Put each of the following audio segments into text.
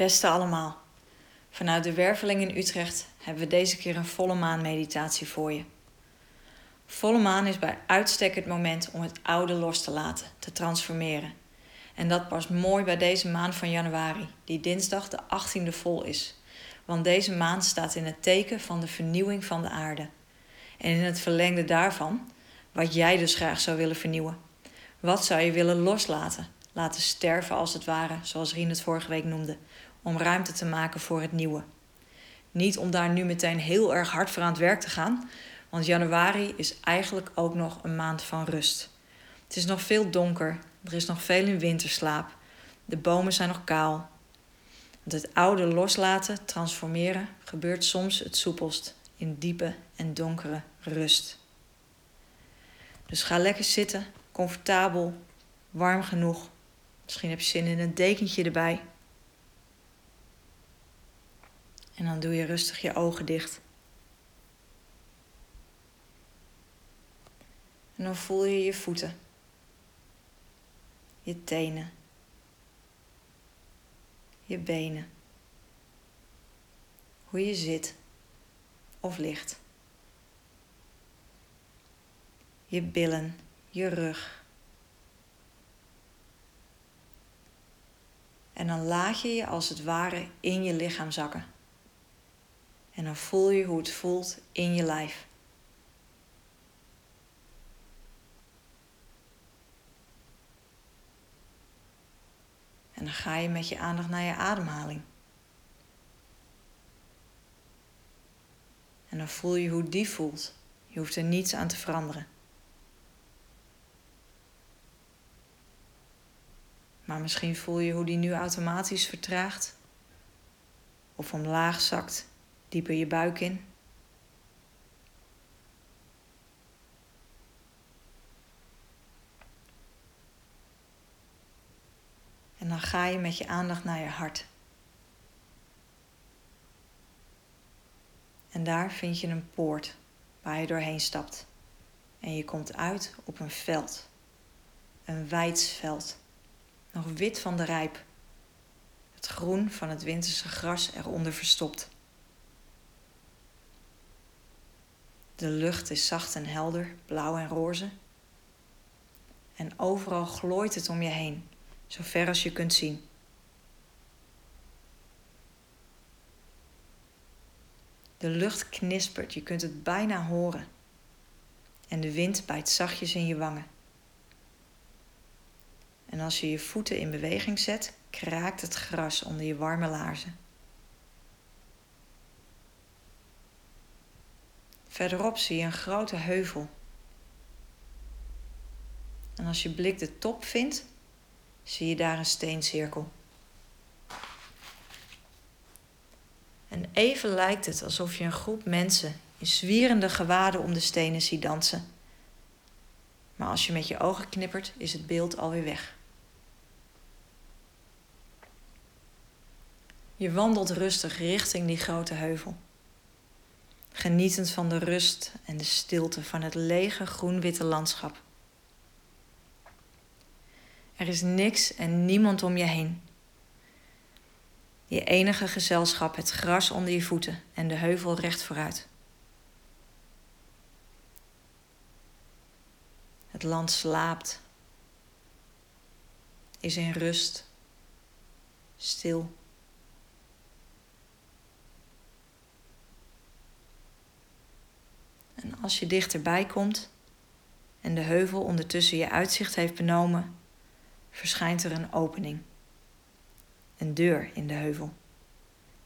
Beste allemaal, vanuit de Werveling in Utrecht hebben we deze keer een volle maan meditatie voor je. Volle maan is bij uitstek het moment om het oude los te laten, te transformeren. En dat past mooi bij deze maand van januari, die dinsdag de 18e vol is. Want deze maan staat in het teken van de vernieuwing van de aarde. En in het verlengde daarvan, wat jij dus graag zou willen vernieuwen. Wat zou je willen loslaten? Laten sterven als het ware, zoals Rien het vorige week noemde, om ruimte te maken voor het nieuwe. Niet om daar nu meteen heel erg hard voor aan het werk te gaan, want januari is eigenlijk ook nog een maand van rust. Het is nog veel donker, er is nog veel in winterslaap, de bomen zijn nog kaal. Want het oude loslaten, transformeren, gebeurt soms het soepelst in diepe en donkere rust. Dus ga lekker zitten, comfortabel, warm genoeg. Misschien heb je zin in een dekentje erbij. En dan doe je rustig je ogen dicht. En dan voel je je voeten, je tenen, je benen, hoe je zit of ligt, je billen, je rug. En dan laat je je als het ware in je lichaam zakken. En dan voel je hoe het voelt in je lijf. En dan ga je met je aandacht naar je ademhaling. En dan voel je hoe die voelt. Je hoeft er niets aan te veranderen. Maar misschien voel je hoe die nu automatisch vertraagt of omlaag zakt dieper je buik in. En dan ga je met je aandacht naar je hart. En daar vind je een poort waar je doorheen stapt. En je komt uit op een veld. Een wijdsveld. Nog wit van de rijp. Het groen van het winterse gras eronder verstopt. De lucht is zacht en helder, blauw en roze. En overal glooit het om je heen, zo ver als je kunt zien. De lucht knispert, je kunt het bijna horen. En de wind bijt zachtjes in je wangen. En als je je voeten in beweging zet, kraakt het gras onder je warme laarzen. Verderop zie je een grote heuvel. En als je blik de top vindt, zie je daar een steencirkel. En even lijkt het alsof je een groep mensen in zwierende gewaden om de stenen ziet dansen. Maar als je met je ogen knippert, is het beeld alweer weg. Je wandelt rustig richting die grote heuvel genietend van de rust en de stilte van het lege groen-witte landschap. Er is niks en niemand om je heen. Je enige gezelschap het gras onder je voeten en de heuvel recht vooruit. Het land slaapt, is in rust, stil. Als je dichterbij komt en de heuvel ondertussen je uitzicht heeft benomen, verschijnt er een opening. Een deur in de heuvel.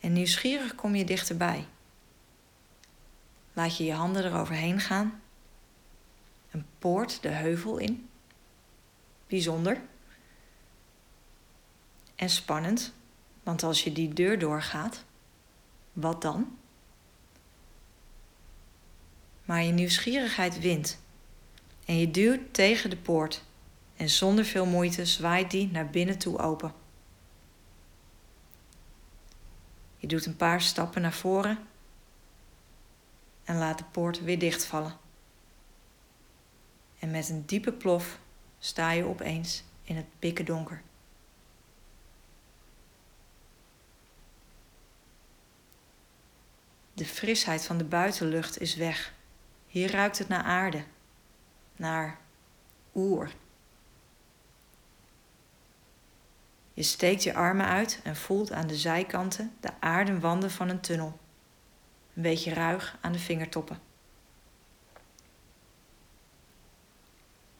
En nieuwsgierig kom je dichterbij. Laat je je handen eroverheen gaan. Een poort de heuvel in. Bijzonder. En spannend, want als je die deur doorgaat, wat dan? Maar je nieuwsgierigheid wint. En je duwt tegen de poort en zonder veel moeite zwaait die naar binnen toe open. Je doet een paar stappen naar voren en laat de poort weer dichtvallen. En met een diepe plof sta je opeens in het pikken donker. De frisheid van de buitenlucht is weg. Hier ruikt het naar aarde, naar oer. Je steekt je armen uit en voelt aan de zijkanten de aardenwanden van een tunnel. Een beetje ruig aan de vingertoppen.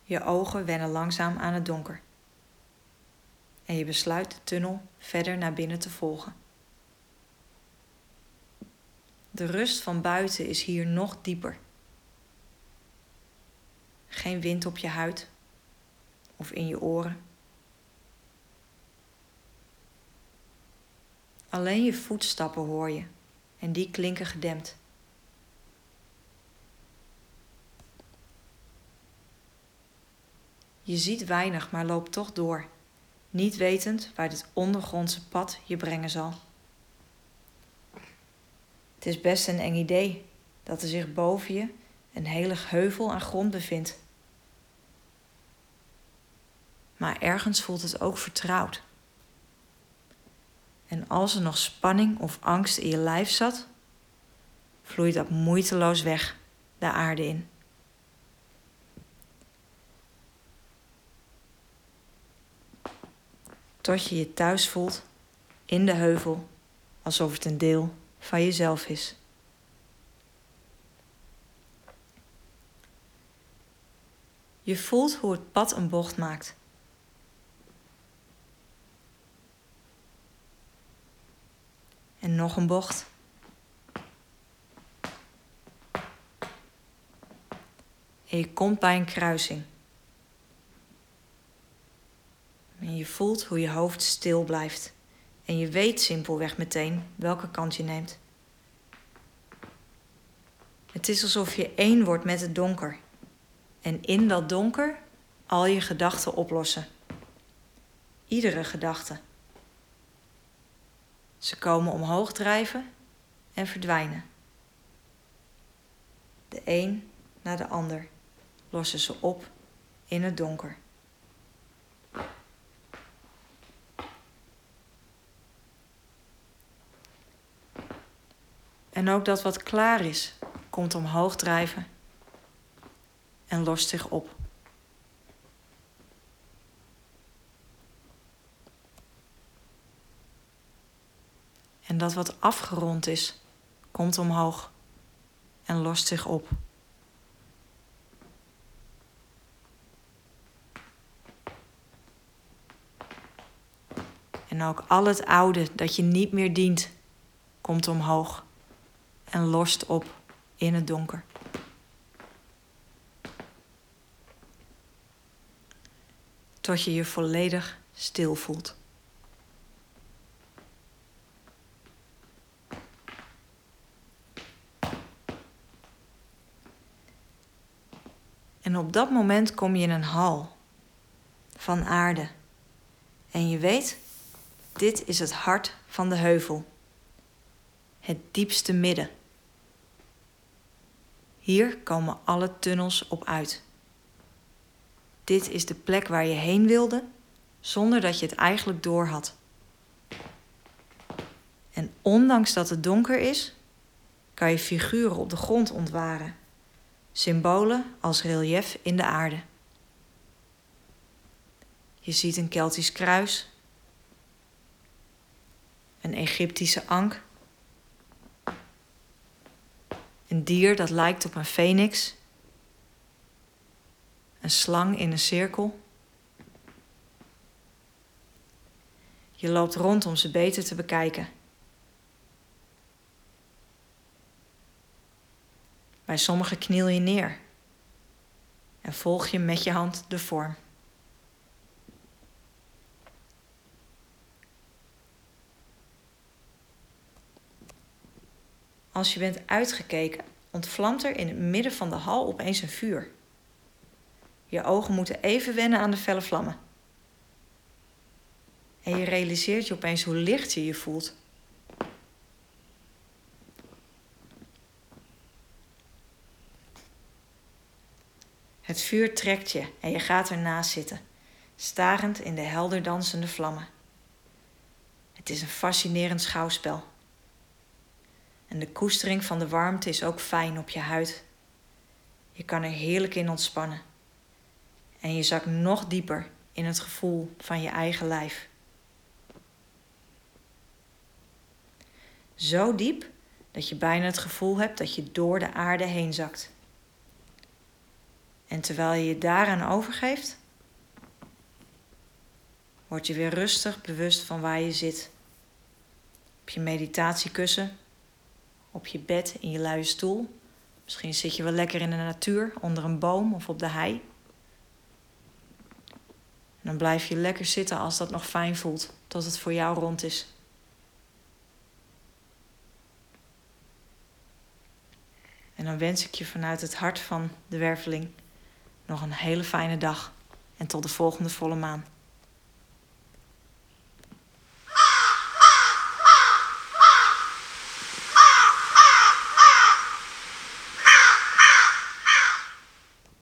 Je ogen wennen langzaam aan het donker. En je besluit de tunnel verder naar binnen te volgen. De rust van buiten is hier nog dieper. Geen wind op je huid of in je oren. Alleen je voetstappen hoor je en die klinken gedempt. Je ziet weinig, maar loopt toch door, niet wetend waar dit ondergrondse pad je brengen zal. Het is best een eng idee dat er zich boven je een hele heuvel aan grond bevindt. Maar ergens voelt het ook vertrouwd. En als er nog spanning of angst in je lijf zat, vloeit dat moeiteloos weg de aarde in. Tot je je thuis voelt in de heuvel, alsof het een deel van jezelf is. Je voelt hoe het pad een bocht maakt. En nog een bocht. En je komt bij een kruising. En je voelt hoe je hoofd stil blijft. En je weet simpelweg meteen welke kant je neemt. Het is alsof je één wordt met het donker. En in dat donker al je gedachten oplossen. Iedere gedachte. Ze komen omhoog drijven en verdwijnen. De een na de ander lossen ze op in het donker. En ook dat wat klaar is, komt omhoog drijven en lost zich op. En dat wat afgerond is, komt omhoog en lost zich op. En ook al het oude dat je niet meer dient, komt omhoog en lost op in het donker. Tot je je volledig stil voelt. En op dat moment kom je in een hal van aarde. En je weet, dit is het hart van de heuvel. Het diepste midden. Hier komen alle tunnels op uit. Dit is de plek waar je heen wilde, zonder dat je het eigenlijk doorhad. En ondanks dat het donker is, kan je figuren op de grond ontwaren. Symbolen als relief in de aarde. Je ziet een Keltisch kruis, een Egyptische ank Een dier dat lijkt op een phoenix. Een slang in een cirkel. Je loopt rond om ze beter te bekijken. Bij sommigen kniel je neer en volg je met je hand de vorm. Als je bent uitgekeken, ontvlamt er in het midden van de hal opeens een vuur. Je ogen moeten even wennen aan de felle vlammen. En je realiseert je opeens hoe licht je je voelt. Het vuur trekt je en je gaat ernaast zitten, starend in de helder dansende vlammen. Het is een fascinerend schouwspel. En de koestering van de warmte is ook fijn op je huid. Je kan er heerlijk in ontspannen. En je zakt nog dieper in het gevoel van je eigen lijf. Zo diep dat je bijna het gevoel hebt dat je door de aarde heen zakt. En terwijl je je daaraan overgeeft, word je weer rustig bewust van waar je zit. Op je meditatiekussen, op je bed, in je luie stoel. Misschien zit je wel lekker in de natuur, onder een boom of op de hei. Dan blijf je lekker zitten als dat nog fijn voelt, tot het voor jou rond is. En dan wens ik je vanuit het hart van de werveling nog een hele fijne dag en tot de volgende volle maan.